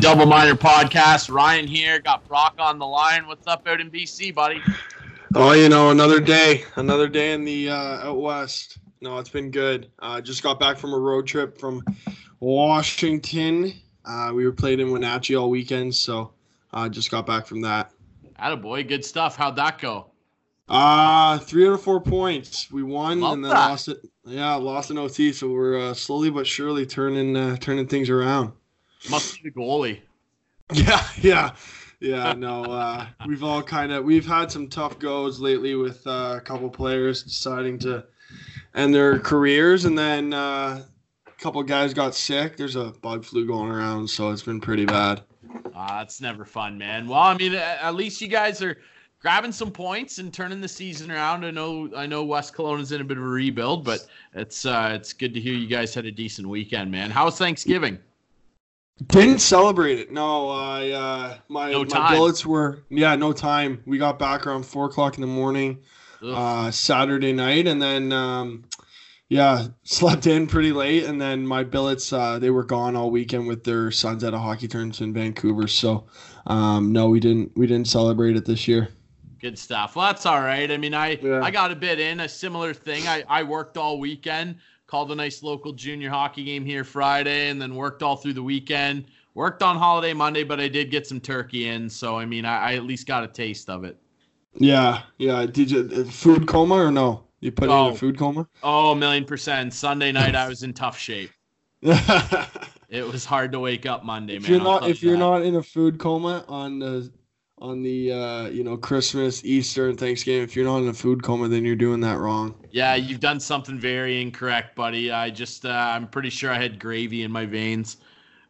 Double Minor podcast. Ryan here, got Brock on the line. What's up out in BC, buddy? Oh, you know, another day, another day in the uh, out west. No, it's been good. Uh, just got back from a road trip from Washington. Uh, we were playing in Wenatchee all weekend, so uh, just got back from that. Attaboy, good stuff. How'd that go? Uh three out of four points. We won Love and then that. lost it. Yeah, lost in OT. So we're uh, slowly but surely turning uh, turning things around. Must be the goalie. Yeah, yeah, yeah. No, uh, we've all kind of we've had some tough goes lately with uh, a couple players deciding to end their careers, and then uh, a couple guys got sick. There's a bug flu going around, so it's been pretty bad. Uh, that's never fun, man. Well, I mean, at least you guys are grabbing some points and turning the season around. I know, I know, West Kelowna is in a bit of a rebuild, but it's uh, it's good to hear you guys had a decent weekend, man. How was Thanksgiving? Didn't celebrate it. No, I uh, my No my billets were yeah, no time. We got back around four o'clock in the morning. Ugh. uh, Saturday night, and then um, yeah, slept in pretty late, and then my billets uh, they were gone all weekend with their sons at a hockey tournament in Vancouver. So um, no, we didn't we didn't celebrate it this year. Good stuff. Well, that's all right. I mean, I Yeah. I got a bit in a similar thing. I I worked all weekend, called a nice local junior hockey game here Friday, and then worked all through the weekend. Worked on holiday Monday, but I did get some turkey in, so I mean, I, I at least got a taste of it. Yeah, yeah. Did you uh, food coma or no? You put in Oh. a food coma? Oh, a million percent. Sunday night, I was in tough shape. It was hard to wake up Monday, man. you're not if you you're that. not in a food coma on the on the uh, you know Christmas, Easter, and Thanksgiving, if you're not in a food coma, then you're doing that wrong. Yeah, you've done something very incorrect, buddy. I just, uh, I'm pretty sure I had gravy in my veins.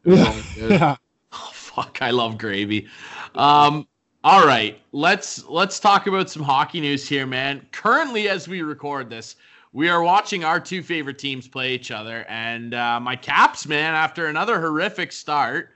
Oh, yeah. Oh, fuck, I love gravy. Um, all right, let's let's talk about some hockey news here, man. Currently, as we record this, we are watching our two favorite teams play each other, and uh, my Caps, man, after another horrific start,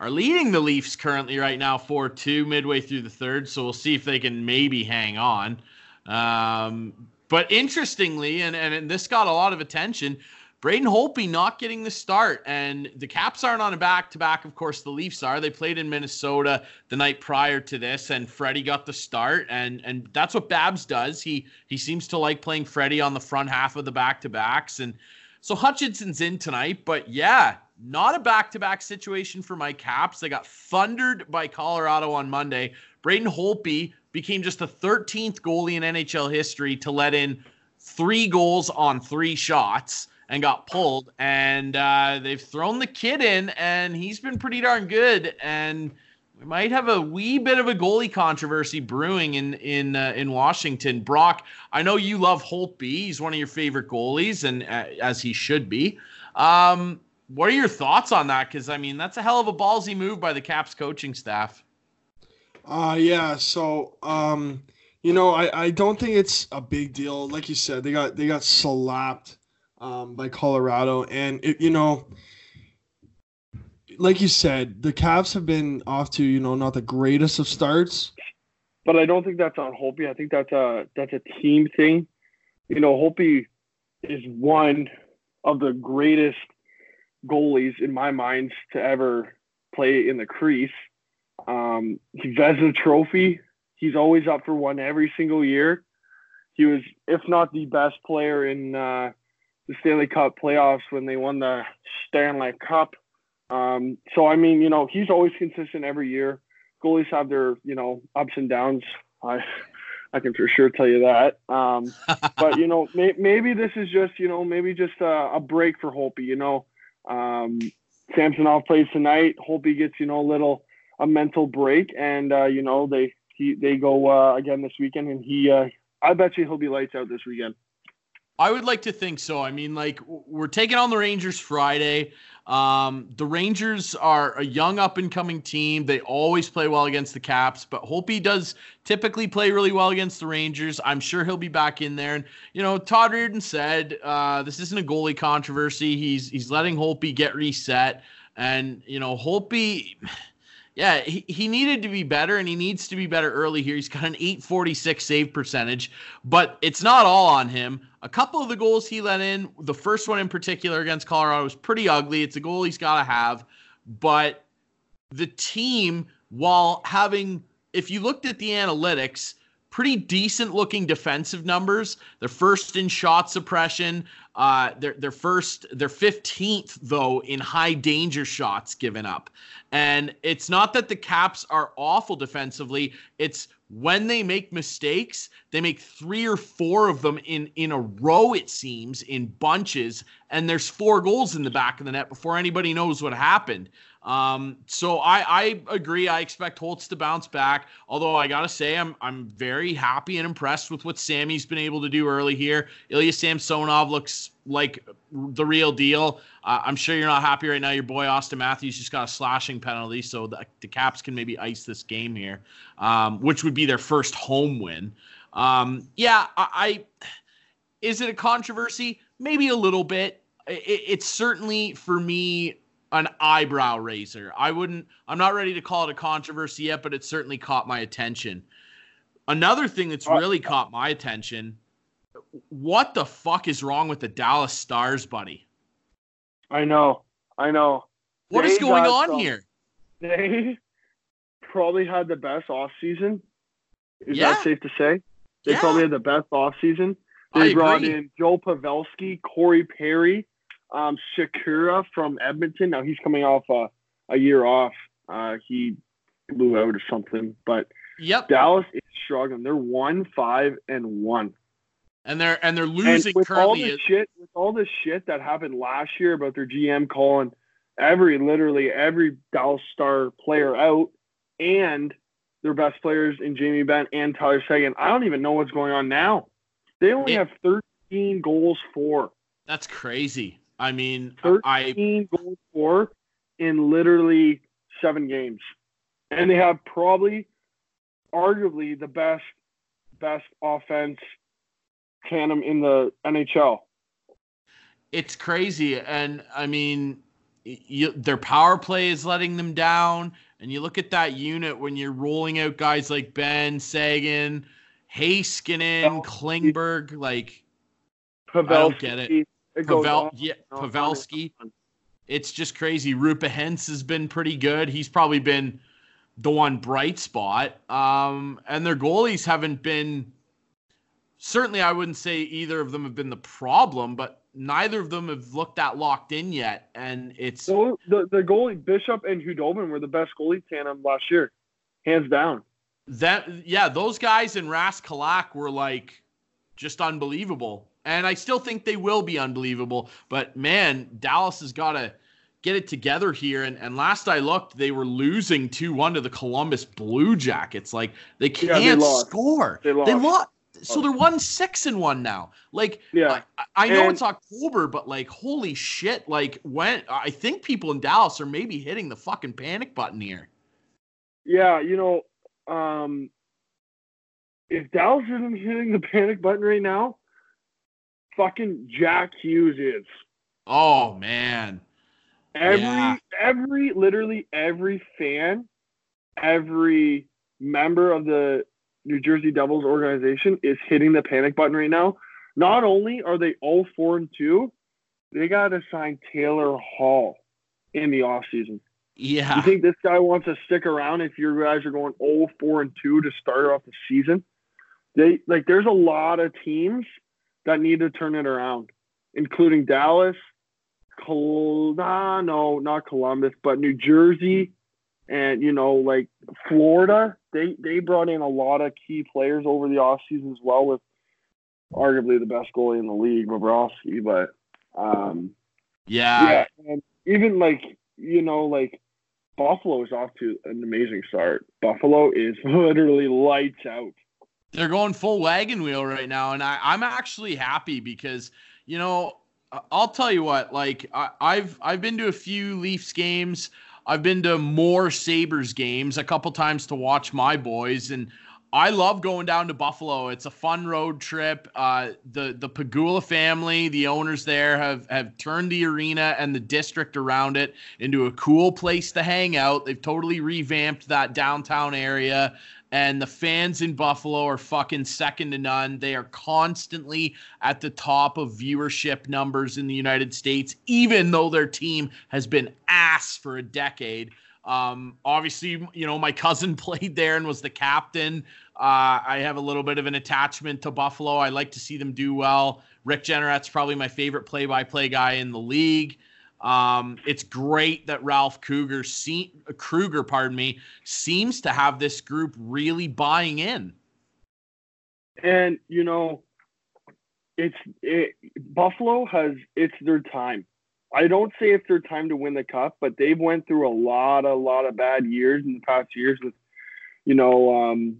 are leading the Leafs currently right now four two midway through the third. So we'll see if they can maybe hang on. Um, but interestingly, and, and this got a lot of attention, Braden Holtby not getting the start, and the Caps aren't on a back to back. Of course, the Leafs are. They played in Minnesota the night prior to this, and Freddie got the start, and and that's what Babs does. He he seems to like playing Freddie on the front half of the back to backs, and so Hutchinson's in tonight. But yeah, not a back to back situation for my Caps. They got thundered by Colorado on Monday. Braden Holtby became just the 13th goalie in NHL history to let in three goals on three shots and got pulled. And uh, they've thrown the kid in, and he's been pretty darn good. And we might have a wee bit of a goalie controversy brewing in in uh, in Washington. Brock, I know you love Holtby. He's one of your favorite goalies, and uh, as he should be. Um, what are your thoughts on that? Because I mean, that's a hell of a ballsy move by the Caps coaching staff. Uh yeah, so um you know, I I don't think it's a big deal. Like you said, they got they got slapped um by Colorado and it, you know like you said, the Caps have been off to, you know, not the greatest of starts. but I don't think that's on Holtby. I think that's a that's a team thing. You know, Holtby is one of the greatest goalies in my mind to ever play in the crease. Um, he Vezina Trophy. He's always up for one every single year. He was, if not the best player in uh, the Stanley Cup playoffs when they won the Stanley Cup. Um, so I mean, you know, he's always consistent every year goalies have their you know ups and downs. I I can for sure tell you that. Um, but you know may, maybe this is just you know maybe just a, a break for Holtby. You know, um, Samsonov plays tonight. Holtby gets you know a little a mental break, and uh, you know they he they go uh, again this weekend, and he uh, I bet you he'll be lights out this weekend. I would like to think so. I mean, like we're taking on the Rangers Friday. Um, the Rangers are a young up and coming team. They always play well against the Caps, but Holtby does typically play really well against the Rangers. I'm sure he'll be back in there. And you know, Todd Reirden said uh, this isn't a goalie controversy. He's he's letting Holtby get reset, and you know, Holtby. Yeah, he, he needed to be better and he needs to be better early here. He's got an 846 save percentage, but it's not all on him. A couple of the goals he let in, the first one in particular against Colorado was pretty ugly. It's a goal he's got to have, but the team, while having, if you looked at the analytics, pretty decent looking defensive numbers. They're first in shot suppression. Uh, they're, they're first, they're 15th, though, in high danger shots given up. And it's not that the Caps are awful defensively. It's when they make mistakes, they make three or four of them in in a row. It seems in bunches, and there's four goals in the back of the net before anybody knows what happened. Um, so I, I agree. I expect Holtz to bounce back. Although I gotta say, I'm I'm very happy and impressed with what Sammy's been able to do early here. Ilya Samsonov looks like the real deal. Uh, I'm sure you're not happy right now. Your boy Austin Matthews just got a slashing penalty, so the, the Caps can maybe ice this game here, um, which would be their first home win. Um, yeah, I, I is it a controversy? Maybe a little bit. It, it's certainly for me an eyebrow raiser. I wouldn't, I'm not ready to call it a controversy yet, but it certainly caught my attention. Another thing that's uh, really caught my attention what the fuck is wrong with the Dallas Stars, buddy? I know. I know. What they is going on some, here? They probably had the best off season. Is yeah. that safe to say? They yeah. probably had the best off season. They I brought agree. in Joe Pavelski, Corey Perry, um, Sekera from Edmonton. Now he's coming off a, a year off. Uh, he blew out or something. But yep. Dallas is struggling. They're one five and one. And they're and they're losing and with currently. All the shit, with all the shit that happened last year about their GM calling every literally every Dallas Star player out and their best players in Jamie Benn and Tyler Seguin. I don't even know what's going on now. They only it, have 13 goals for. That's crazy. I mean, 13 I, goals for in literally seven games, and they have probably, arguably, the best best offense tandem in the NHL. It's crazy, and I mean, you, their power play is letting them down. And you look at that unit when you're rolling out guys like Benn Seguin, Heiskanen, Klingberg, like Pavelski. I don't get it. Pavel, yeah, Pavelski. It's just crazy. Roope Hintz has been pretty good. He's probably been the one bright spot. Um, and their goalies haven't been. Certainly, I wouldn't say either of them have been the problem, but neither of them have looked that locked in yet. And it's so the the goalie Bishop and Khudobin were the best goalie tandem last year, hands down. That yeah, those guys in Rask Halak were like just unbelievable. And I still think they will be unbelievable. But man, Dallas has got to get it together here. And, and last I looked, they were losing 2 1 to the Columbus Blue Jackets. Like they can't yeah, they score. They lost. They lost. So they're one six and one now. Like, yeah, I, I know and, it's October, but like, holy shit! Like, when I think people in Dallas are maybe hitting the fucking panic button here. Yeah, you know, um, if Dallas isn't hitting the panic button right now, fucking Jack Hughes is. Oh man. Every yeah. every literally every fan, every member of the New Jersey Devils organization is hitting the panic button right now. Not only are they all 4 and 2, they got to sign Taylor Hall in the offseason. Yeah. You think this guy wants to stick around if your guys are going 0 4 and 2 to start off the season? They like there's a lot of teams that need to turn it around, including Dallas, Col- nah, no, not Columbus, but New Jersey, and you know, like Florida. They they brought in a lot of key players over the offseason as well, with arguably the best goalie in the league, Bobrovsky. But um, yeah, yeah, and even like you know, like Buffalo is off to an amazing start. Buffalo is literally lights out they're going full wagon wheel right now, and I, I'm actually happy because you know I'll tell you what, like I, I've I've been to a few Leafs games. I've been to more Sabres games a couple times to watch my boys, and I love going down to Buffalo. It's a fun road trip. Uh, the the Pegula family, the owners there, have have turned the arena and the district around it into a cool place to hang out. They've totally revamped that downtown area and the fans in Buffalo are fucking second to none. They are constantly at the top of viewership numbers in the United States, even though their team has been ass for a decade. Um, obviously, you know, my cousin played there and was the captain. Uh, I have a little bit of an attachment to Buffalo. I like to see them do well. Rick Jeanneret's probably my favorite play-by-play guy in the league. Um, it's great that Ralph Krueger, se- Krueger, pardon me, seems to have this group really buying in. And you know, it's it, Buffalo has it's their time. I don't say it's their time to win the cup, but they've went through a lot, a lot of bad years in the past years with, you know, um,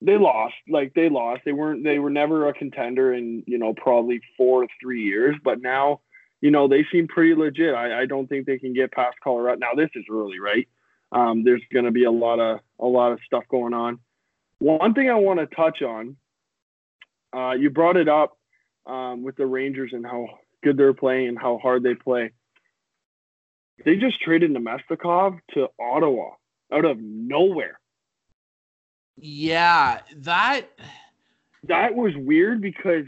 they lost. Like they lost. They weren't. They were never a contender in you know probably four or three years. But now, you know, they seem pretty legit. I, I don't think they can get past Colorado. Now this is early, right? Um, there's going to be a lot of a lot of stuff going on. One thing I want to touch on. Uh, you brought it up um, with the Rangers and how good they're playing and how hard they play. They just traded Namestnikov to Ottawa out of nowhere. Yeah, that that was weird because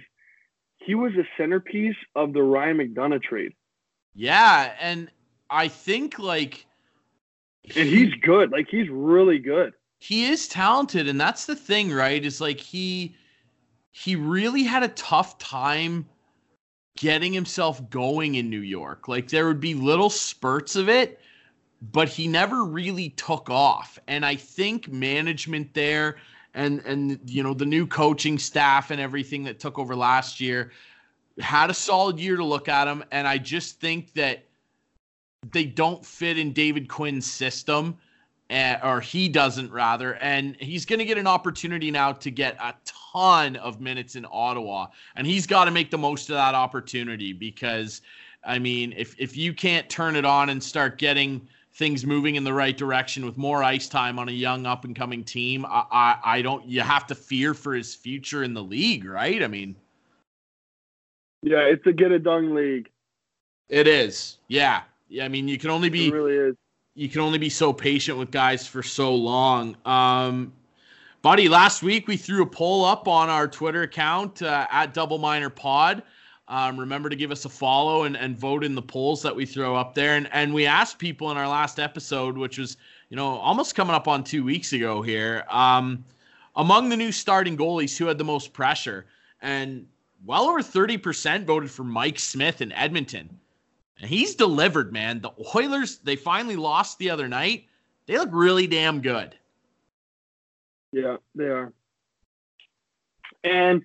he was a centerpiece of the Ryan McDonagh trade. Yeah, and I think like and he's good. Like he's really good. He is talented and that's the thing, right? Is like he he really had a tough time getting himself going in New York. Like there would be little spurts of it, but he never really took off. And I think management there and and you know the new coaching staff and everything that took over last year had a solid year to look at him and I just think that they don't fit in David Quinn's system uh, or he doesn't rather. And he's going to get an opportunity now to get a ton of minutes in Ottawa. And he's got to make the most of that opportunity because I mean if if you can't turn it on and start getting things moving in the right direction with more ice time on a young up and coming team, I, I, I don't. You have to fear for his future in the league, right? I mean, yeah, it's a get it done league. It is. Yeah. Yeah. I mean, you can only be. It really is. You can only be so patient with guys for so long. Um, buddy, last week we threw a poll up on our Twitter account uh, at Double Minor Pod. Um, remember to give us a follow and, and vote in the polls that we throw up there. And, and we asked people in our last episode, which was, you know, almost coming up on two weeks ago here, um, among the new starting goalies who had the most pressure. And well over 30% voted for Mike Smith in Edmonton. And he's delivered, man. The Oilers, they finally lost the other night. They look really damn good. Yeah, they are. And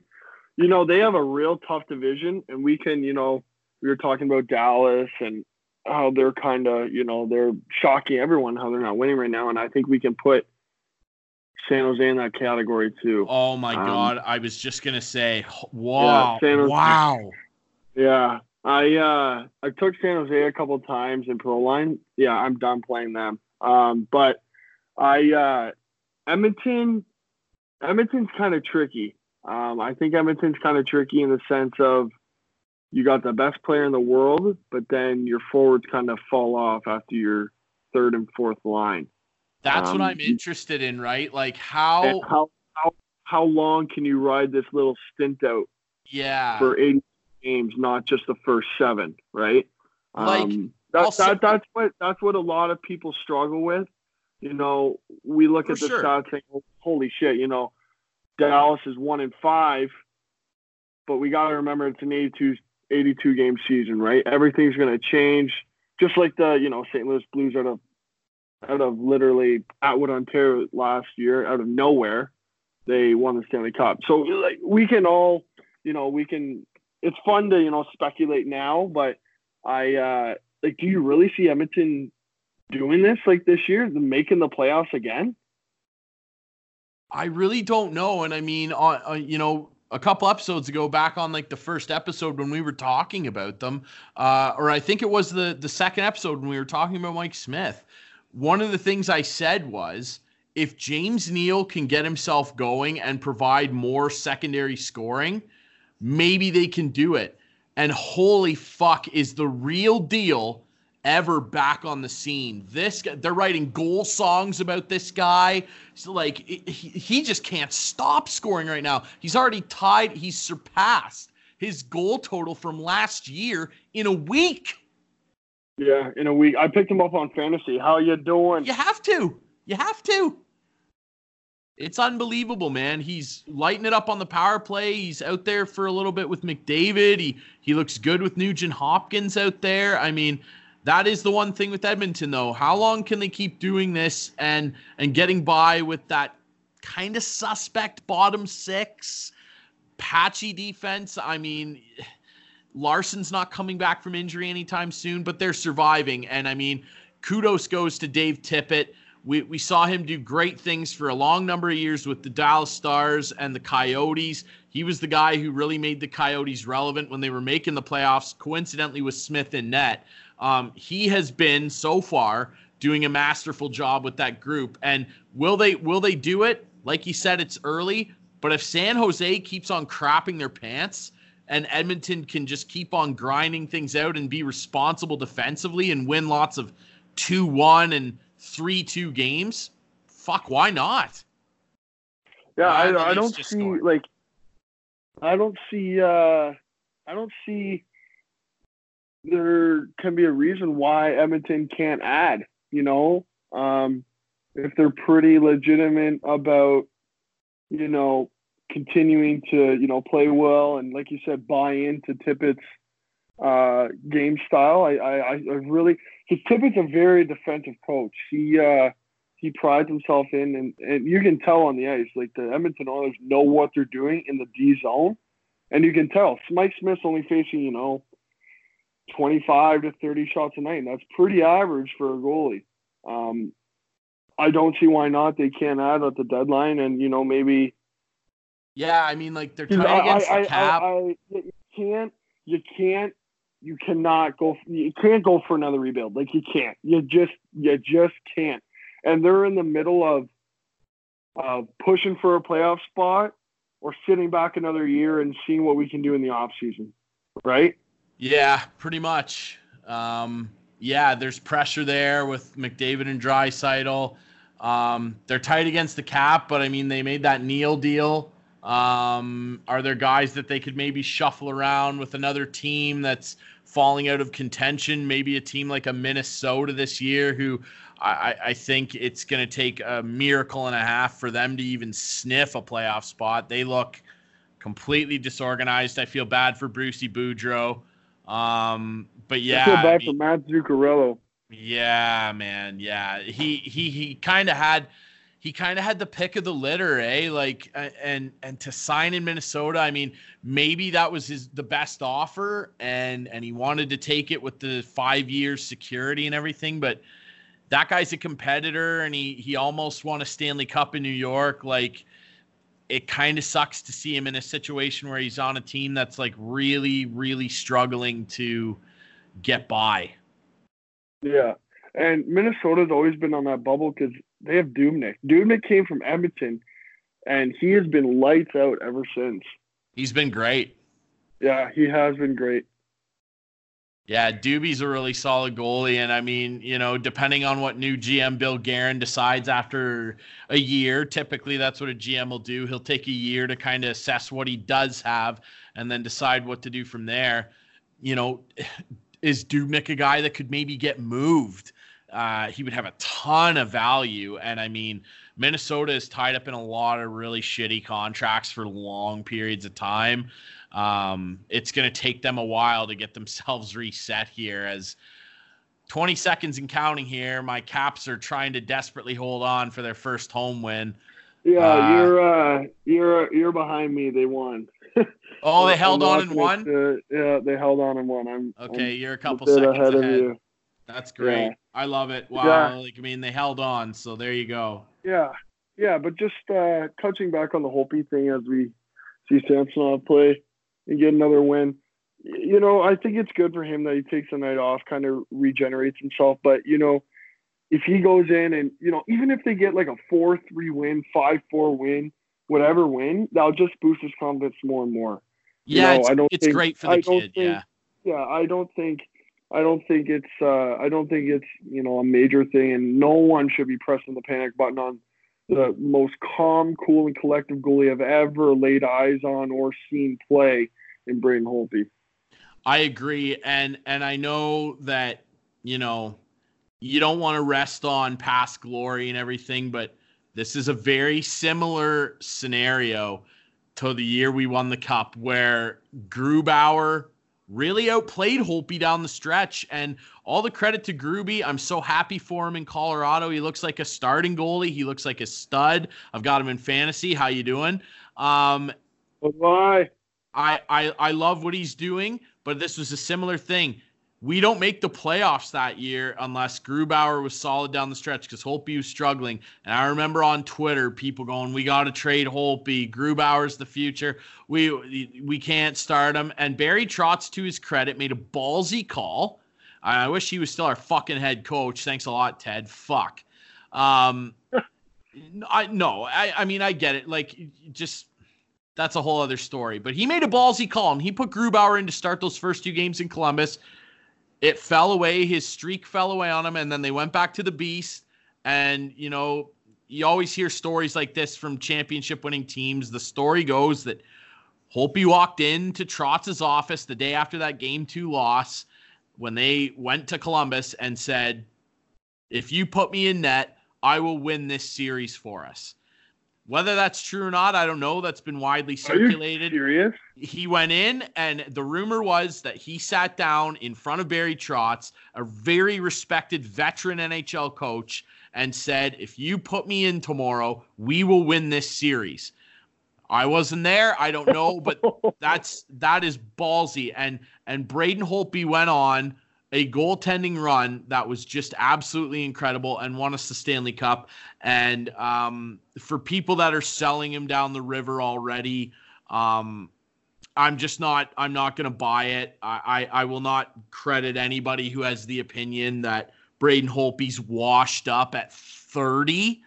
you know, they have a real tough division, and we can, you know, we were talking about Dallas and how they're kind of, you know, they're shocking everyone how they're not winning right now, and I think we can put San Jose in that category too. Oh my um, God, I was just gonna say, wow, yeah, wow, yeah. I uh I took San Jose a couple times in pro line. Yeah, I'm done playing them. Um, but I uh Edmonton Edmonton's kind of tricky. Um, I think Edmonton's kind of tricky in the sense of you got the best player in the world, but then your forwards kind of fall off after your third and fourth line. That's um, what I'm interested in, right? Like how how how how long can you ride this little stint out? Yeah. For 80 games, not just the first seven, right? Like um, that, also, that that's what that's what a lot of people struggle with. You know, we look at the sure. stats saying, "Holy shit!" You know, Dallas is one in five, but we got to remember it's an 82, 82 game season, right? Everything's going to change, just like the you know St. Louis Blues out of out of literally Atwood, Ontario last year, out of nowhere, they won the Stanley Cup. So like we can all, you know, we can. It's fun to you know speculate now, but I uh like. Do you really see Edmonton doing this like this year, making the playoffs again? I really don't know. And I mean, uh, uh, you know, a couple episodes ago, back on like the first episode when we were talking about them, uh, or I think it was the the second episode when we were talking about Mike Smith. One of the things I said was, if James Neal can get himself going and provide more secondary scoring, maybe they can do it. And holy fuck, is the real deal ever back on the scene. This guy, they're writing goal songs about this guy. So like he, he just can't stop scoring right now. He's already tied, he's surpassed his goal total from last year in a week. Yeah, in a week. I picked him up on fantasy. How you doing? You have to. You have to. It's unbelievable, man. He's lighting it up on the power play. He's out there for a little bit with McDavid. He he looks good with Nugent Hopkins out there. I mean, that is the one thing with Edmonton though. How long can they keep doing this and and getting by with that kind of suspect bottom 6 patchy defense? I mean, Larsson's not coming back from injury anytime soon, but they're surviving and I mean, kudos goes to Dave Tippett we, we saw him do great things for a long number of years with the Dallas Stars and the Coyotes. He was the guy who really made the Coyotes relevant when they were making the playoffs, coincidentally with Smith in net. Um, he has been so far doing a masterful job with that group. And will they will they do it? Like you said, it's early, but if San Jose keeps on crapping their pants and Edmonton can just keep on grinding things out and be responsible defensively and win lots of 2-1 and three two games, fuck, why not? Yeah, I, I don't see scored. like I don't see uh I don't see there can be a reason why Edmonton can't add, you know? Um if they're pretty legitimate about, you know, continuing to, you know, play well and like you said, buy into Tippett's uh, game style. I, I, I really because Tippett's a very defensive coach. He uh, he prides himself in, and, and you can tell on the ice, like the Edmonton Oilers know what they're doing in the D zone, and you can tell. Mike Smith's only facing, you know, 25 to 30 shots a night. And that's pretty average for a goalie. Um, I don't see why not. They can't add at the deadline, and you know maybe. Yeah, I mean, like they're trying against I, the cap. I, you can't, you can't you cannot go you can't go for another rebuild like you can't you just you just can't and they're in the middle of uh, pushing for a playoff spot or sitting back another year and seeing what we can do in the off season right yeah pretty much um, yeah there's pressure there with mcdavid and draisaitl um, they're tight against the cap but i mean they made that neal deal um, are there guys that they could maybe shuffle around with another team that's falling out of contention? Maybe a team like a Minnesota this year, who I, I think it's going to take a miracle and a half for them to even sniff a playoff spot. They look completely disorganized. I feel bad for Brucey Boudreau. Um, but yeah, I feel bad I mean, for Matt Zuccarello. Yeah, man. Yeah, he he he kind of had he kind of had the pick of the litter, eh? Like, and and to sign in Minnesota, I mean, maybe that was his the best offer, and and he wanted to take it with the five years security and everything. But that guy's a competitor, and he he almost won a Stanley Cup in New York. Like, it kind of sucks to see him in a situation where he's on a team that's like really, really struggling to get by. Yeah, and Minnesota's always been on that bubble because they have Dubnyk. Dubnyk came from Edmonton, and he has been lights out ever since. He's been great. Yeah, he has been great. Yeah, Doobie's a really solid goalie, and I mean, you know, depending on what new GM Bill Guerin decides after a year, typically that's what a GM will do. He'll take a year to kind of assess what he does have, and then decide what to do from there. You know, is Dubnyk a guy that could maybe get moved? uh, he would have a ton of value. And I mean, Minnesota is tied up in a lot of really shitty contracts for long periods of time. Um, it's going to take them a while to get themselves reset here as 20 seconds and counting here. My Caps are trying to desperately hold on for their first home win. Yeah, uh, you're uh, you're you're behind me. They won. oh, they held on and won. yeah, they held on and won. I'm okay. I'm you're a couple seconds ahead, ahead. of you. That's great. Yeah. I love it. Wow. Yeah. Like I mean, they held on, so there you go. Yeah, yeah. But just uh, touching back on the Holtby thing as we see Samsonov play and get another win. You know, I think it's good for him that he takes a night off, kind of regenerates himself. But you know, if he goes in and you know, even if they get like a four-three win, five-four win, whatever win, that'll just boost his confidence more and more. Yeah, you know, I don't it's think, great for the I kid. Think, yeah. Yeah, I don't think I don't think it's uh, I don't think it's you know a major thing, and no one should be pressing the panic button on the most calm, cool, and collective goalie I've ever laid eyes on or seen play in Braden Holtby. I agree, and and I know that you know, you don't want to rest on past glory and everything, but this is a very similar scenario to the year we won the cup where Grubauer really outplayed Holtby down the stretch. And all the credit to Gruby. I'm so happy for him in Colorado. He looks like a starting goalie. He looks like a stud. I've got him in fantasy. How you doing? Um, Bye. I, I I love what he's doing, but this was a similar thing. We don't make the playoffs that year unless Grubauer was solid down the stretch because Holtby was struggling. And I remember on Twitter people going, "We got to trade Holtby. Grubauer's the future. We we can't start him." And Barry Trotz, to his credit, made a ballsy call. I wish he was still our fucking head coach. Thanks a lot, Ted. Fuck. Um, I no, I I mean I get it. Like just that's a whole other story. But he made a ballsy call and he put Grubauer in to start those first two games in Columbus. It fell away. His streak fell away on him, and then they went back to the beast. And you know, you always hear stories like this from championship winning teams. The story goes that Holtby walked into Trotz's office the day after that game two loss when they went to Columbus and said, If you put me in net, I will win this series for us. Whether that's true or not, I don't know. That's been widely circulated. Are you serious? He went in, and the rumor was that he sat down in front of Barry Trotz, a very respected veteran NHL coach, and said, If you put me in tomorrow, we will win this series. I wasn't there. I don't know, but that's that is ballsy. And and Braden Holtby went on a goaltending run that was just absolutely incredible and won us the Stanley Cup. And um, for people that are selling him down the river already, um, I'm just not. I'm not going to buy it. I, I I will not credit anybody who has the opinion that Braden Holtby's washed up at 30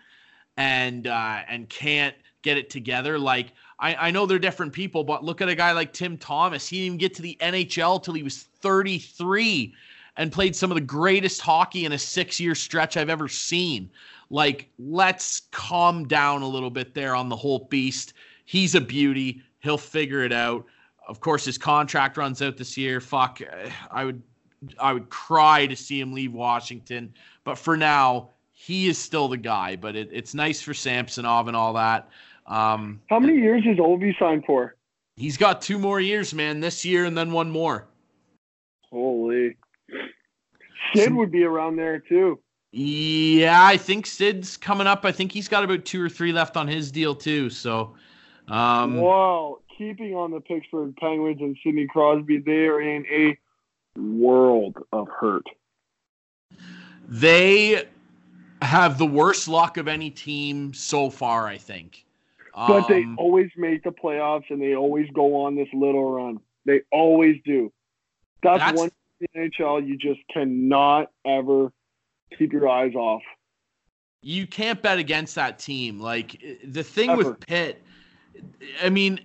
and uh, and can't get it together. Like I, I know they're different people, but look at a guy like Tim Thomas. He didn't even get to the NHL till he was 33 and played some of the greatest hockey in a six year stretch I've ever seen. Like, let's calm down a little bit there on the whole beast. He's a beauty. He'll figure it out. Of course, his contract runs out this year. Fuck, eh, I would, I would cry to see him leave Washington. But for now, he is still the guy. But it, it's nice for Samsonov and all that. Um, How many years is Ovi signed for? He's got two more years, man. This year and then one more. Holy. Sid would be around there too. Yeah, I think Sid's coming up. I think he's got about two or three left on his deal too. So, um, wow. Keeping on the Pittsburgh Penguins and Sidney Crosby, they are in a world of hurt. They have the worst luck of any team so far, I think. But um, they always make the playoffs and they always go on this little run. They always do. That's, that's one NHL you just cannot ever keep your eyes off. You can't bet against that team. Like the thing ever. with Pitt, I mean,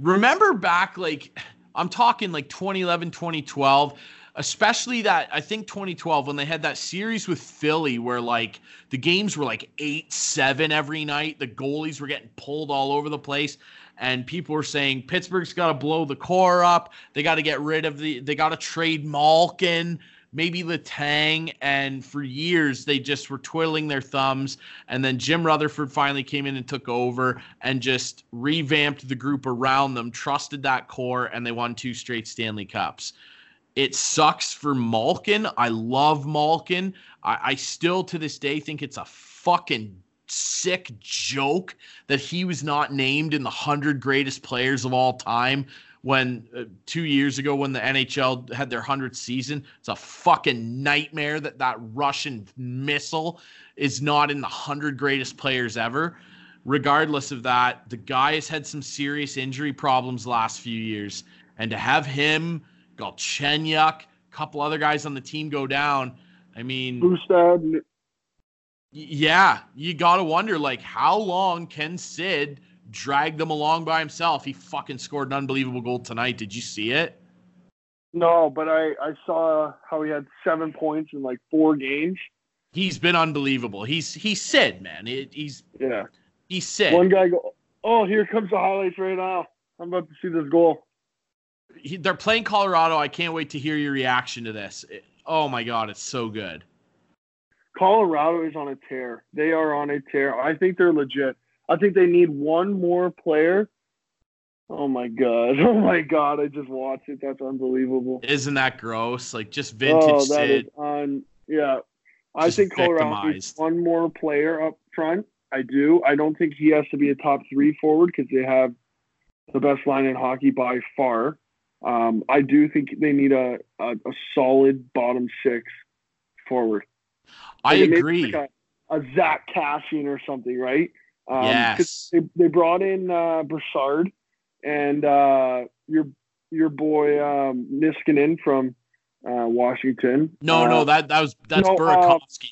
remember back like I'm talking like 2011, 2012 especially that I think 2012 when they had that series with Philly where like the games were like 8-7 every night, the goalies were getting pulled all over the place and people were saying Pittsburgh's got to blow the core up. They got to get rid of the they got to trade Malkin, maybe Letang and for years they just were twiddling their thumbs and then Jim Rutherford finally came in and took over and just revamped the group around them, trusted that core and they won two straight Stanley Cups. It sucks for Malkin. I love Malkin. I, I still to this day think it's a fucking sick joke that he was not named in the 100 greatest players of all time when uh, two years ago when the NHL had their 100th season. It's a fucking nightmare that that Russian missile is not in the 100 greatest players ever. Regardless of that, the guy has had some serious injury problems last few years. And to have him Galchenyuk, a couple other guys on the team go down. I mean, Bustad. Yeah, you got to wonder like how long can Sid drag them along by himself? He fucking scored an unbelievable goal tonight. Did you see it? No, but I I saw how he had seven points in like four games. He's been unbelievable. He's he's Sid, man. It, he's yeah. He's Sid. One guy go. Oh, here comes the highlights right now. I'm about to see this goal they're playing Colorado. I can't wait to hear your reaction to this. oh my god, it's so good. Colorado is on a tear. They are on a tear. I think they're legit. I think they need one more player. Oh my god! Oh my god! I just watched it. That's unbelievable. Isn't that gross? Like just vintage oh, that Sid. Is on. Yeah, I think Colorado needs one more player up front. I do. I don't think he has to be a top three forward because they have the best line in hockey by far. Um, I do think they need a, a, a solid bottom six forward. I agree. Like a, a, Zack Kassian or something, right? Um, yes. They, they brought in uh, Brassard and uh, your your boy um, Niskanen from uh, Washington. No, uh, no, that that was that's no, Burakovsky.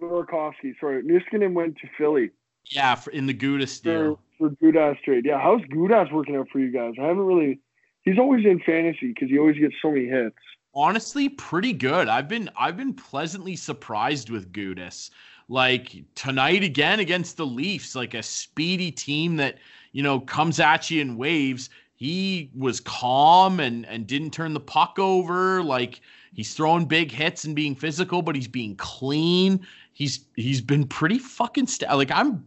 Uh, Burakovsky, sorry. Niskanen went to Philly. Yeah, for, in the Gudas deal. For, for Gudas trade. Yeah, how's Gudas working out for you guys? I haven't really. He's always in fantasy because he always gets so many hits honestly pretty good. I've been I've been pleasantly surprised with Gudas. Like tonight again against the Leafs, like a speedy team that, you know, comes at you in waves. He was calm and and didn't turn the puck over. Like he's throwing big hits and being physical, but he's being clean. He's he's been pretty fucking st- like I'm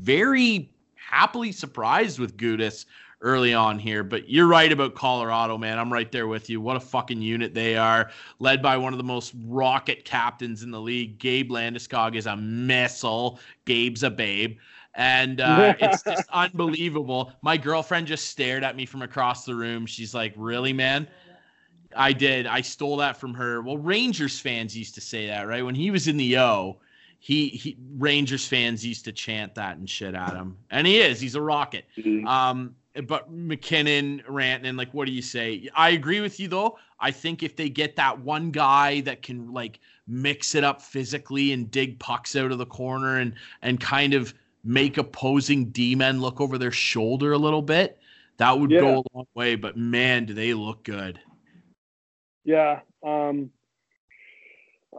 very happily surprised with Gudas early on here. But you're right about Colorado, man. I'm right there with you. What a fucking unit they are, led by one of the most rocket captains in the league. Gabe Landeskog is a missile. Gabe's a babe. And uh, it's just unbelievable. My girlfriend just stared at me from across the room. She's like, Really, man? I did. I stole that from her. Well, Rangers fans used to say that, right? When he was in the O, he, he Rangers fans used to chant that and shit at him. And he is. He's a rocket. Mm-hmm. Um, but MacKinnon, Rantanen, like, what do you say? I agree with you though. I think if they get that one guy that can like mix it up physically and dig pucks out of the corner and and kind of make opposing D men look over their shoulder a little bit, that would yeah. go a long way. But man, do they look good? Yeah. Um,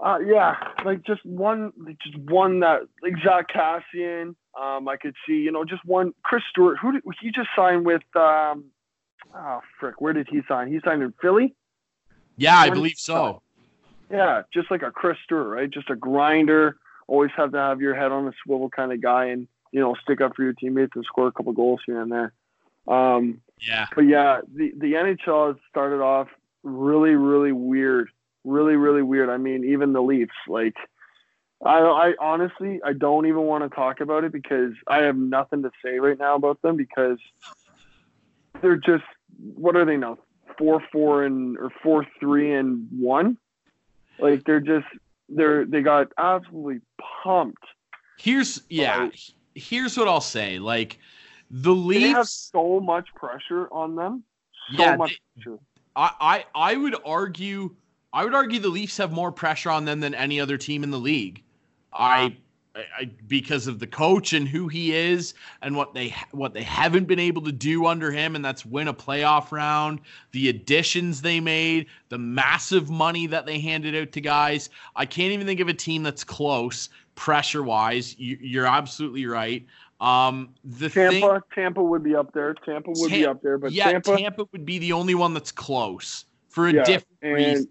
uh, yeah, like just one, just one that like Zack Kassian. Um, I could see, you know, just one Chris Stewart. Who did he just signed with? Um, oh frick, where did he sign? He signed in Philly. Yeah, I believe so. Yeah, just like a Chris Stewart, right? Just a grinder. Always have to have your head on a swivel kind of guy, and you know, stick up for your teammates and score a couple goals here and there. Um, yeah. But yeah, the the NHL has started off really, really weird really, really weird. I mean, even the Leafs, like, I, I honestly, I don't even want to talk about it because I have nothing to say right now about them because they're just, what are they now? Four, four, and or four, three, and one. Like they're just, they're they got absolutely pumped. Here's yeah. here's what I'll say. Like the Leafs they have so much pressure on them. So yeah, much they, pressure. I, I I would argue I would argue the Leafs have more pressure on them than any other team in the league. I, I, because of the coach and who he is and what they what they haven't been able to do under him, and that's win a playoff round. The additions they made, the massive money that they handed out to guys. I can't even think of a team that's close pressure wise. You, are absolutely right. Um, the Tampa, thing, Tampa would be up there. Tampa would Tam- be up there, but yeah, Tampa, Tampa would be the only one that's close for a yeah, different reason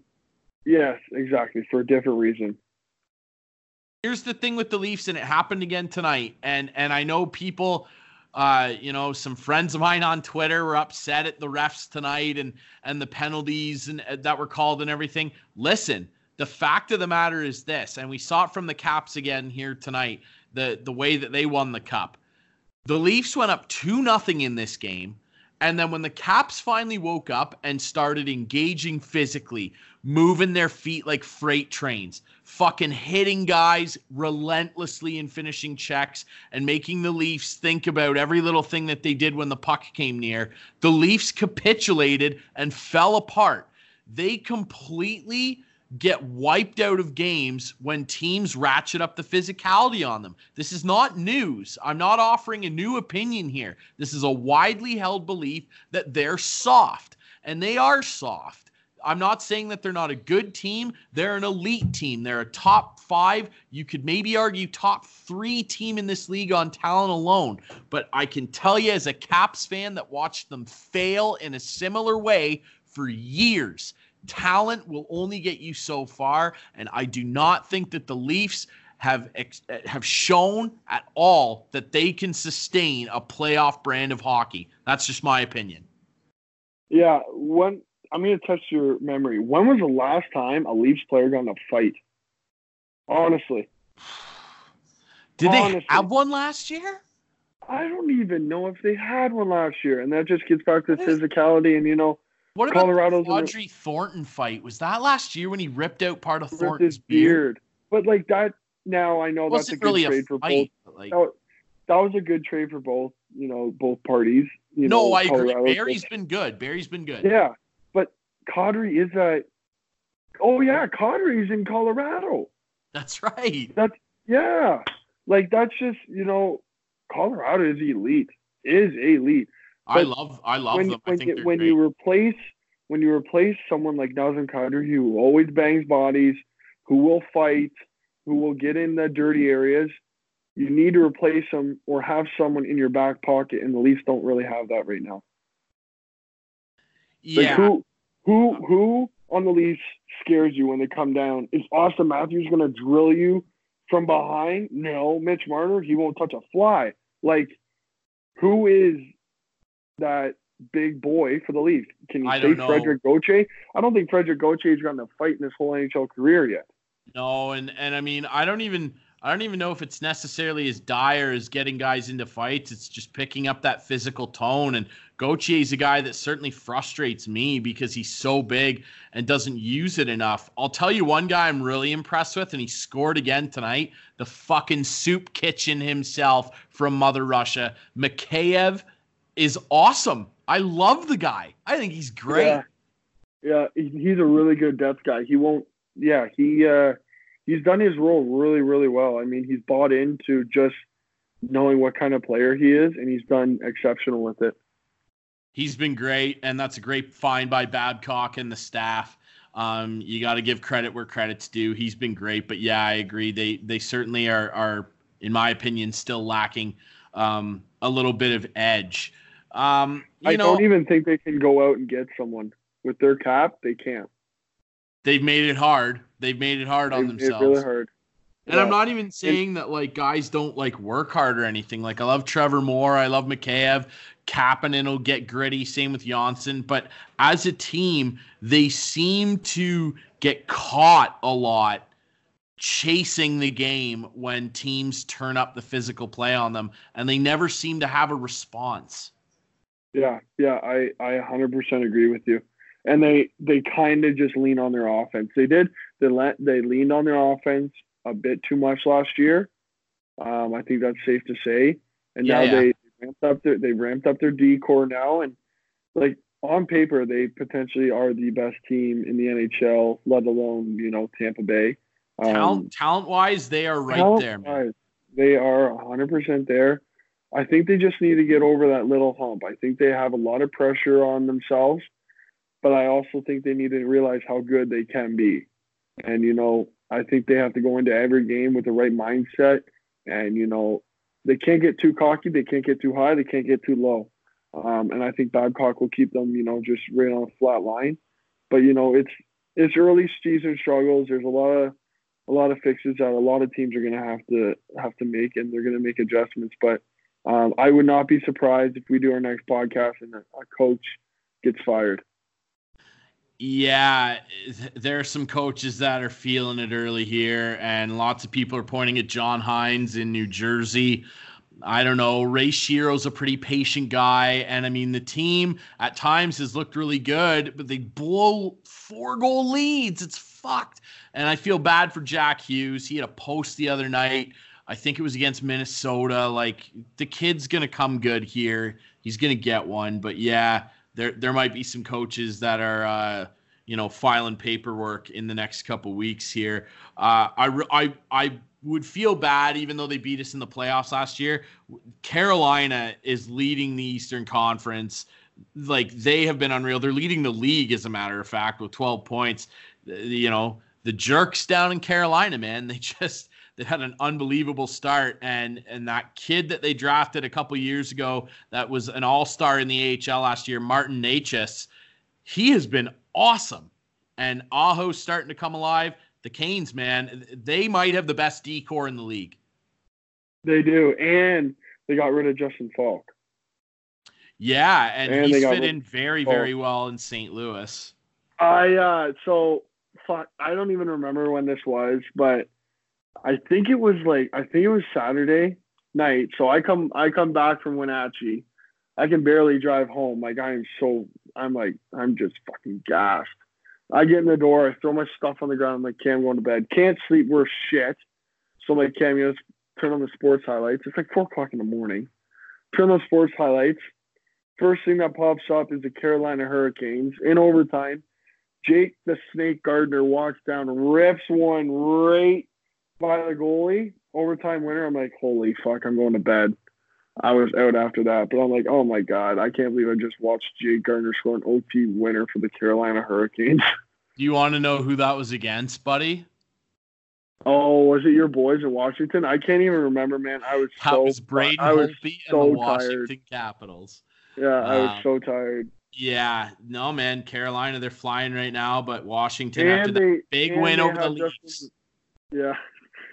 Yes, exactly. For a different reason. Here's the thing with the Leafs, and it happened again tonight. And and I know people, uh, you know, some friends of mine on Twitter were upset at the refs tonight and and the penalties and uh, that were called and everything. Listen, the fact of the matter is this, and we saw it from the Caps again here tonight. The the way that they won the cup, the Leafs went up two nothing in this game. And then when the Caps finally woke up and started engaging physically, moving their feet like freight trains, fucking hitting guys relentlessly and finishing checks and making the Leafs think about every little thing that they did when the puck came near, the Leafs capitulated and fell apart. They completely get wiped out of games when teams ratchet up the physicality on them. This is not news. I'm not offering a new opinion here. This is a widely held belief that they're soft, and they are soft. I'm not saying that they're not a good team. They're an elite team. They're a top five. You could maybe argue top three team in this league on talent alone. But I can tell you, as a Caps fan that watched them fail in a similar way for years, talent will only get you so far, and I do not think that the Leafs have have shown at all that they can sustain a playoff brand of hockey. That's just my opinion. Yeah, when I'm going to test your memory. When was the last time a Leafs player got in a fight? Honestly. Did Honestly. they have one last year? I don't even know if they had one last year, and that just gets back to physicality and you know. What about Colorado's the Kadri Thornton fight? Was that last year when he ripped out part of Thornton's beard? beard? But like that, now I know that's a good really trade a for fight, both. Like, that, that, was a good trade for both. You know, both parties. You no, know, I agree. Barrie's been good. Barrie's been good. Yeah, Kadri is a. Oh yeah, Kadri's in Colorado. That's right. That's yeah. Like that's just you know, Colorado is elite. Is elite. But I love I love when, them. When, you, when you replace when you replace someone like Nazem Kadri who always bangs bodies, who will fight, who will get in the dirty areas, you need to replace them or have someone in your back pocket, and the Leafs don't really have that right now. Yeah. Like who who who on the Leafs scares you when they come down? Is Auston Matthews going to drill you from behind? No, Mitch Marner, he won't touch a fly. Like, who is that big boy for the Leafs? Can you I say Frederik Gauthier? I don't think Frederik Gauthier has gotten a fight in his whole NHL career yet. No, and and I mean, I don't even I don't even know if it's necessarily as dire as getting guys into fights. It's just picking up that physical tone. And Gauthier is a guy that certainly frustrates me because he's so big and doesn't use it enough. I'll tell you one guy I'm really impressed with, and he scored again tonight. The fucking soup kitchen himself from Mother Russia. Mikheyev is awesome. I love the guy. I think he's great. Yeah, yeah he's a really good depth guy. He won't. Yeah, he. uh he's done his role really, really well. I mean, he's bought into just knowing what kind of player he is, and he's done exceptional with it. He's been great, and that's a great find by Babcock and the staff. Um, you got to give credit where credit's due. He's been great, but yeah, I agree. They they certainly are are, in my opinion, still lacking um, a little bit of edge. Um, I know, don't even think they can go out and get someone with their cap. They can't. They've made it hard. They've made it hard on themselves. really hard. And yeah. I'm not even saying that like guys don't like work hard or anything. Like I love Trevor Moore, I love Mikheyev, Kapanen will get gritty. Same with Johnsson. But as a team, they seem to get caught a lot chasing the game when teams turn up the physical play on them, and they never seem to have a response. Yeah, yeah, I I 100% agree with you and they they kind of just lean on their offense. They did they let they leaned on their offense a bit too much last year. Um, I think that's safe to say. And yeah, now yeah. they ramped up their they ramped up their D core now, and like on paper they potentially are the best team in the NHL, let alone you know Tampa Bay. Um, talent talent wise, they are right there. Man. They are 100 percent there. I think they just need to get over that little hump. I think they have a lot of pressure on themselves but I also think they need to realize how good they can be. And, you know, I think they have to go into every game with the right mindset. And, you know, they can't get too cocky, they can't get too high, they can't get too low. Um, and I think Babcock will keep them, you know, just right on a flat line. But, you know, it's it's early season struggles. There's a lot of a lot of fixes that a lot of teams are going to have to have to make, and they're going to make adjustments. But um, I would not be surprised if we do our next podcast and a, a coach gets fired. Yeah, there are some coaches that are feeling it early here, and lots of people are pointing at John Hynes in New Jersey. I don't know. Ray Shero's a pretty patient guy. And I mean, the team at times has looked really good, but they blow four goal leads. It's fucked. And I feel bad for Jack Hughes. He had a post the other night. I think it was against Minnesota. Like, the kid's going to come good here. He's going to get one. But yeah, there there might be some coaches that are uh, you know filing paperwork in the next couple weeks here. Uh, I I I would feel bad even though they beat us in the playoffs last year. Carolina is leading the Eastern Conference. Like they have been unreal. They're leading the league, as a matter of fact, with 12 points. You know, the jerks down in Carolina, man, they just they had an unbelievable start and and that kid that they drafted a couple years ago that was an all-star in the AHL last year Martin Necas he has been awesome and Aho's starting to come alive. The Canes, man, they might have the best decor in the league. They do, and they got rid of Justin Faulk. Yeah, and, and he's fit in very, very well in St. Louis. I uh so fuck I don't even remember when this was, but I think it was like I think it was Saturday night. So I come I come back from Wenatchee. I can barely drive home. Like I am so I'm like I'm just fucking gassed. I get in the door, I throw my stuff on the ground, I'm like, Cam, I'm going to bed. Can't sleep worth shit. So I'm like, Cam, you know, turn on the sports highlights. It's like four o'clock in the morning. Turn on the sports highlights. First thing that pops up is the Carolina Hurricanes in overtime. Jake the Snake Gardiner walks down, rips one right by the goalie, overtime winner. I'm like, holy fuck, I'm going to bed. I was out after that, but I'm like, oh my god, I can't believe I just watched Jake Gardiner score an OT winner for the Carolina Hurricanes. Do you want to know who that was against, buddy? Oh, was it your boys in Washington? I can't even remember, man. I was that so was Braden I was Holtby so and the Washington tired. Capitals. Yeah, I was um, so tired. Yeah, no, man. Carolina, they're flying right now, but Washington and after they, the big win over the Leafs. Yeah,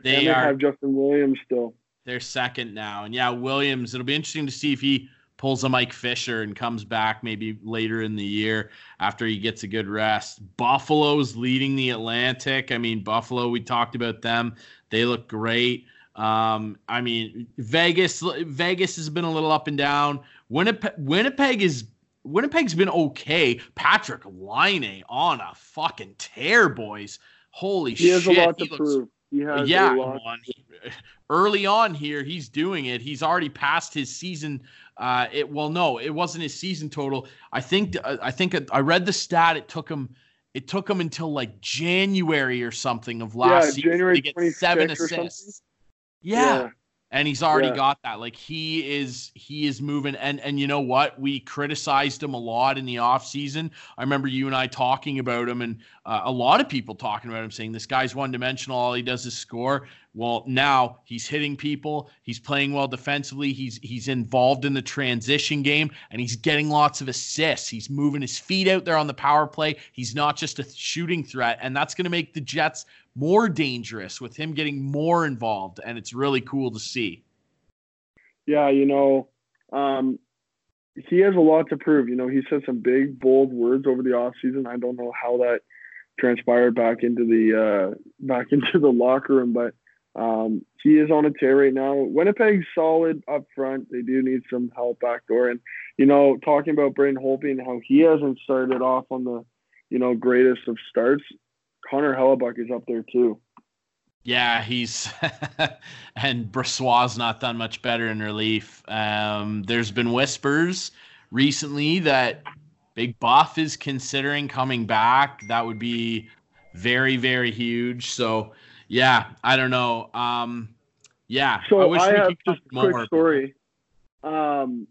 they, they are, have Justin Williams still. They're second now, and yeah, Williams. It'll be interesting to see if he pulls a Mike Fisher and comes back maybe later in the year after he gets a good rest. Buffalo's leading the Atlantic. I mean, Buffalo. We talked about them. They look great. Um, I mean, Vegas. Vegas has been a little up and down. Winnipeg. Winnipeg is Winnipeg's been okay. Patrik Laine on a fucking tear, boys. Holy he shit. He has a lot to looks, prove. He has yeah, on, early on here, he's doing it. He's already passed his season. Uh, it well, no, it wasn't his season total. I think uh, I think I read the stat. It took him. It took him until like January or something of last yeah, season January to get seven assists. Yeah. yeah and he's already yeah. got that. Like he is he is moving. And and you know what? We criticized him a lot in the off season i remember you and i talking about him and uh, a lot of people talking about him saying this guy's one dimensional all he does is score well now he's hitting people he's playing well defensively he's he's involved in the transition game and he's getting lots of assists he's moving his feet out there on the power play he's not just a shooting threat and that's going to make the jets more dangerous with him getting more involved, and it's really cool to see. Yeah, you know, um, he has a lot to prove. You know, he said some big, bold words over the offseason. I don't know how that transpired back into the uh, back into the locker room, but um, he is on a tear right now. Winnipeg's solid up front. They do need some help back door. And, you know, talking about Braden Holtby and how he hasn't started off on the, you know, greatest of starts. Connor Hellebuyck is up there too. Yeah, he's and Brossoit's not done much better in relief. Um, there's been whispers recently that Big Buff is considering coming back. That would be very, very huge. So, yeah, I don't know. Um, yeah, so I wish I we have could just a quick story. Um,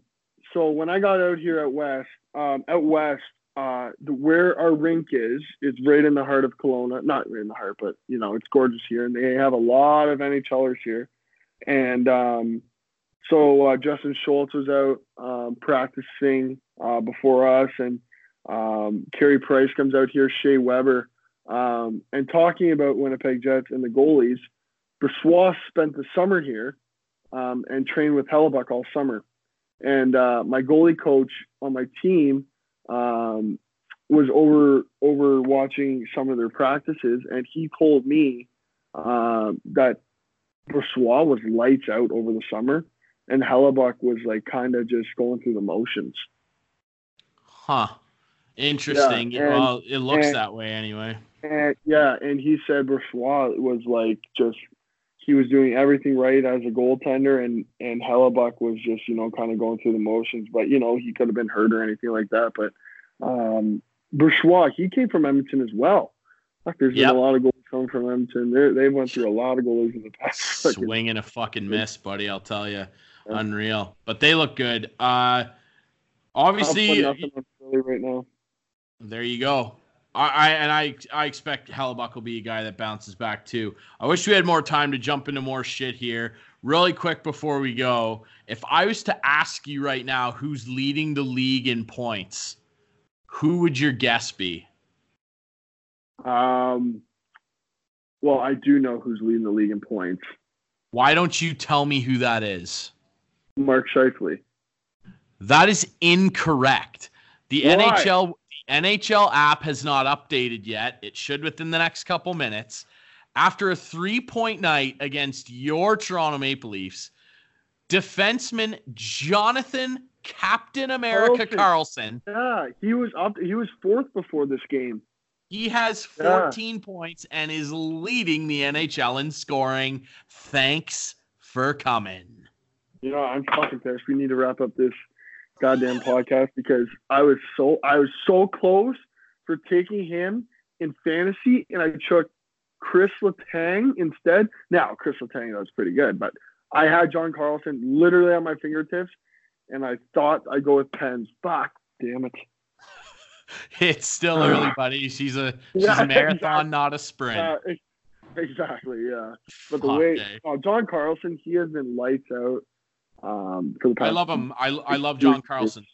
so when I got out here at West, um, out West, uh, the, where our rink is, it's right in the heart of Kelowna. Not right in the heart, but you know, it's gorgeous here, and they have a lot of NHLers here. And um, so uh, Justin Schultz was out um, practicing uh, before us, and um, Carey Price comes out here, Shea Weber, um, and talking about Winnipeg Jets and the goalies. Brossoit spent the summer here um, and trained with Hellebuyck all summer. And uh, my goalie coach on my team um, was over over watching some of their practices, and he told me um, that Brossoit was lights out over the summer, and Hellebuyck was like kind of just going through the motions. Huh. Interesting. Yeah, and, well, it looks and, that way anyway. And yeah, and he said Brossoit was like just he was doing everything right as a goaltender, and and Hellebuyck was just you know kind of going through the motions. But you know he could have been hurt or anything like that. But um, Brossoit, he came from Edmonton as well. Like, there's yep. been a lot of goals coming from Edmonton. They they went through a lot of goalies in the past. Swinging a fucking miss, buddy. I'll tell you, yeah. unreal. But they look good. Uh, obviously, right now. There you go. I, I, and I I expect Hellebuyck will be a guy that bounces back too. I wish we had more time to jump into more shit here. Really quick before we go, if I was to ask you right now who's leading the league in points, who would your guess be? Um, well, I do know who's leading the league in points. Why don't you tell me who that is? Mark Scheifele. That is incorrect. The Why? NHL NHL app has not updated yet. It should within the next couple minutes. After a three-point night against your Toronto Maple Leafs, defenseman Jonathan Captain America Carlson, Yeah, he was up. He was fourth before this game. he has Yeah. 14 points and is leading the NHL in scoring. Thanks for coming. You know, I'm fucking pissed. We need to wrap up this goddamn podcast because I was so I was so close for taking him in fantasy, and I took Chris Letang instead. Now, Chris Letang that was pretty good, but I had John Carlson literally on my fingertips, and I thought I'd go with Pens. Fuck, damn it. It's still early, buddy. She's a she's Yeah, a marathon, exactly. not a sprint. Uh, exactly, yeah. But the Fuck, way oh, John Carlson, he has been lights out um, for the past. I love him. I, I love John Carlson.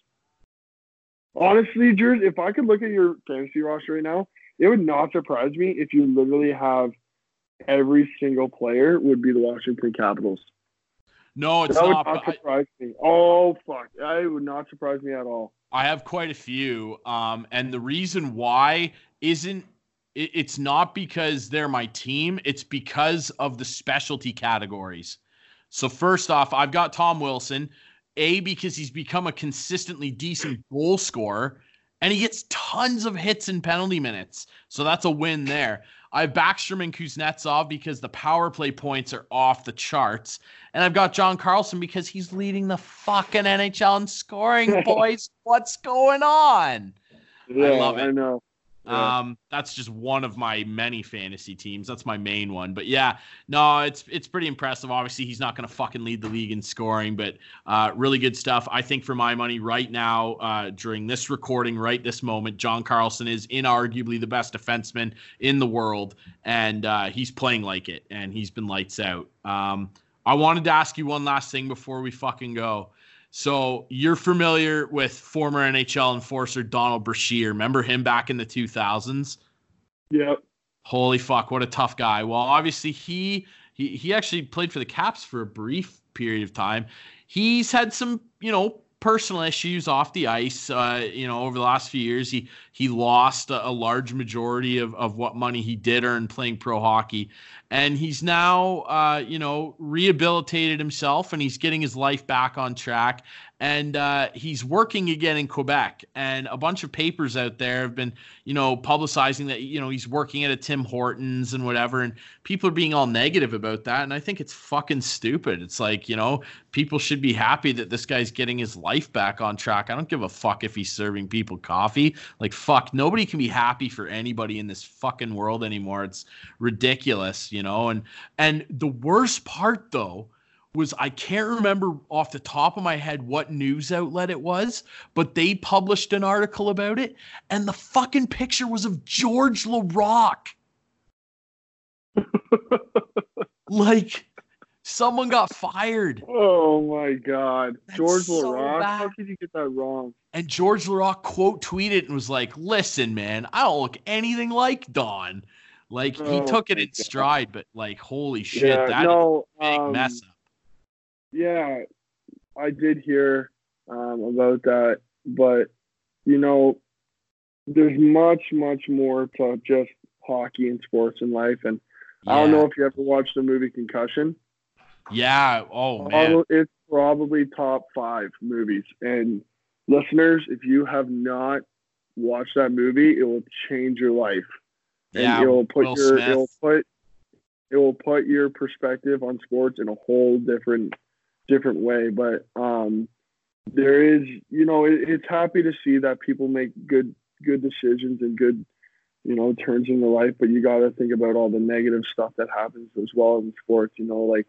Honestly, Drew, if I could look at your fantasy roster right now, it would not surprise me if you literally have every single player would be the Washington Capitals. No, it's that would not. not but I, surprise me. Oh fuck, it would not surprise me at all. I have quite a few. Um, and the reason why isn't it, it's not because they're my team. It's because of the specialty categories. So first off, I've got Tom Wilson. A because he's become a consistently decent goal scorer, and he gets tons of hits and penalty minutes. So that's a win there. I have Backstrom and Kuznetsov because the power play points are off the charts. And I've got John Carlson because he's leading the fucking NHL in scoring, boys. What's going on? Yeah, love it. I know. Yeah. Um, that's just one of my many fantasy teams. That's my main one. But yeah, no, it's it's pretty impressive. Obviously, he's not going to fucking lead the league in scoring, but uh, really good stuff. I think for my money right now, uh, during this recording, right this moment, John Carlson is inarguably the best defenseman in the world, and uh, he's playing like it, and he's been lights out. Um, I wanted to ask you one last thing before we fucking go. So you're familiar with former NHL enforcer Donald Brashear. Remember him back in the 2000s? Yep. Holy fuck, what a tough guy. Well, obviously he he he actually played for the Caps for a brief period of time. He's had some, you know, personal issues off the ice. Uh, you know, over the last few years, he he lost a, a large majority of of what money he did earn playing pro hockey, and he's now, uh, you know, rehabilitated himself and he's getting his life back on track. And uh, he's working again in Quebec, and a bunch of papers out there have been, you know, publicizing that you know he's working at a Tim Hortons and whatever, and people are being all negative about that. And I think it's fucking stupid. It's like you know, people should be happy that this guy's getting his life back on track. I don't give a fuck if he's serving people coffee. Like fuck, nobody can be happy for anybody in this fucking world anymore. It's ridiculous, you know. And and the worst part though was I can't remember off the top of my head what news outlet it was, but they published an article about it, and the fucking picture was of George Laraque. like someone got fired. Oh my God, That's George so Laraque. How could you get that wrong? And George Laraque quote tweeted and was like, listen, man, I don't look anything like Don. Like he Oh took it in God. stride, but like holy shit, yeah, that is no, a big um, mess up. Yeah, I did hear um, about that, but you know, there's much, much more to just hockey and sports in life. And I don't know if you ever watched the movie Concussion. Yeah. Oh man. It's probably top five movies. And listeners, if you have not watched that movie, it will change your life. And Yeah. it will put Will your Smith. it will put it will put your perspective on sports in a whole different different way. But um there is you know, it, it's happy to see that people make good good decisions and good you know turns in their life but you got to think about all the negative stuff that happens as well in sports you know like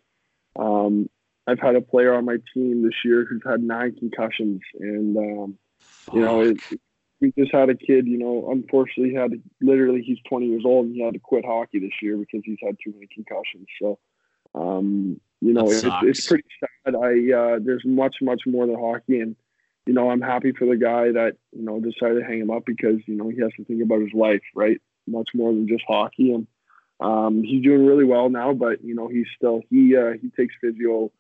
um i've had a player on my team this year who's had nine concussions and um you know it, we just had a kid you know unfortunately had to, literally he's 20 years old and he had to quit hockey this year because he's had too many concussions so um you know it's, it's pretty sad i uh there's much much more than hockey and you know i'm happy for the guy that you know decided to hang him up because you know he has to think about his life right much more than just hockey. And um, he's doing really well now, but you know, he's still he uh, he takes physio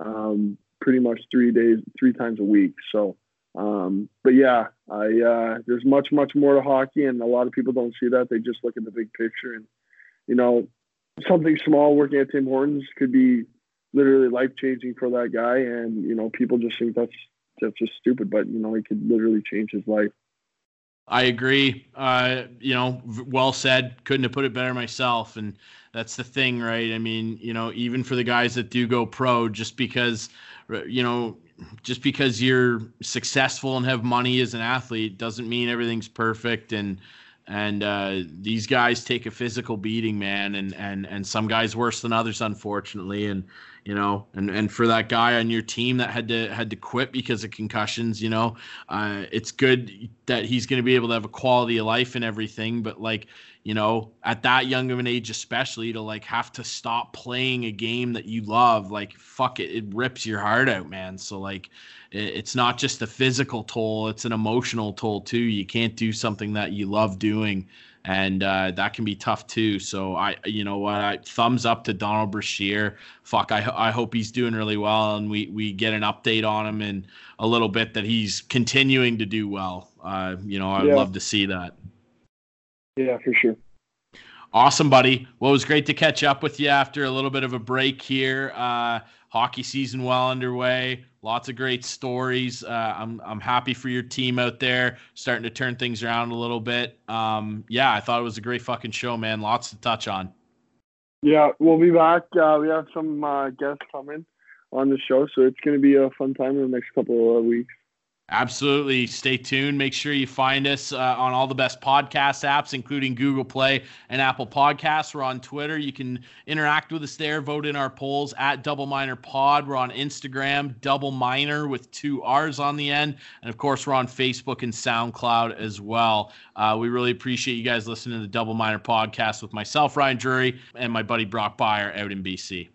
um, pretty much three days, three times a week. So, um, but yeah, I uh, there's much much more to hockey, and a lot of people don't see that. They just look at the big picture, and you know, something small working at Tim Hortons could be literally life changing for that guy, and you know, people just think that's that's just stupid, but you know, it could literally change his life. I agree. Uh, you know, well said. Couldn't have put it better myself. And that's the thing, right? I mean, you know, even for the guys that do go pro, just because, you know, just because you're successful and have money as an athlete doesn't mean everything's perfect. And and uh, these guys take a physical beating, man, and and and some guys worse than others, unfortunately. And you know, and and for that guy on your team that had to had to quit because of concussions, you know, uh, it's good that he's going to be able to have a quality of life and everything. But like, you know, at that young of an age, especially to like have to stop playing a game that you love, like fuck it, it rips your heart out, man. So like, it's not just a physical toll; it's an emotional toll too. You can't do something that you love doing and uh, that can be tough too. So I, you know what, I, thumbs up to Donald Brashear. Fuck, I, I hope he's doing really well, and we we get an update on him in a little bit that he's continuing to do well. Uh, you know, I'd yeah. love to see that. Yeah, for sure. Awesome, buddy. Well, it was great to catch up with you after a little bit of a break here. Uh, hockey season well underway. Lots of great stories. Uh, I'm I'm happy for your team out there, starting to turn things around a little bit. Um, yeah, I thought it was a great fucking show, man. Lots to touch on. Yeah, we'll be back. Uh, we have some uh, guests coming on the show, so it's going to be a fun time in the next couple of weeks. Absolutely. Stay tuned. Make sure you find us uh, on all the best podcast apps, including Google Play and Apple Podcasts. We're on Twitter. You can interact with us there. Vote in our polls at Double Minor Pod. We're on Instagram, Double Minor with two R's on the end. And of course, we're on Facebook and SoundCloud as well. Uh, we really appreciate you guys listening to the Double Minor Podcast with myself, Ryan Drury, and my buddy Brock Byer out in BC.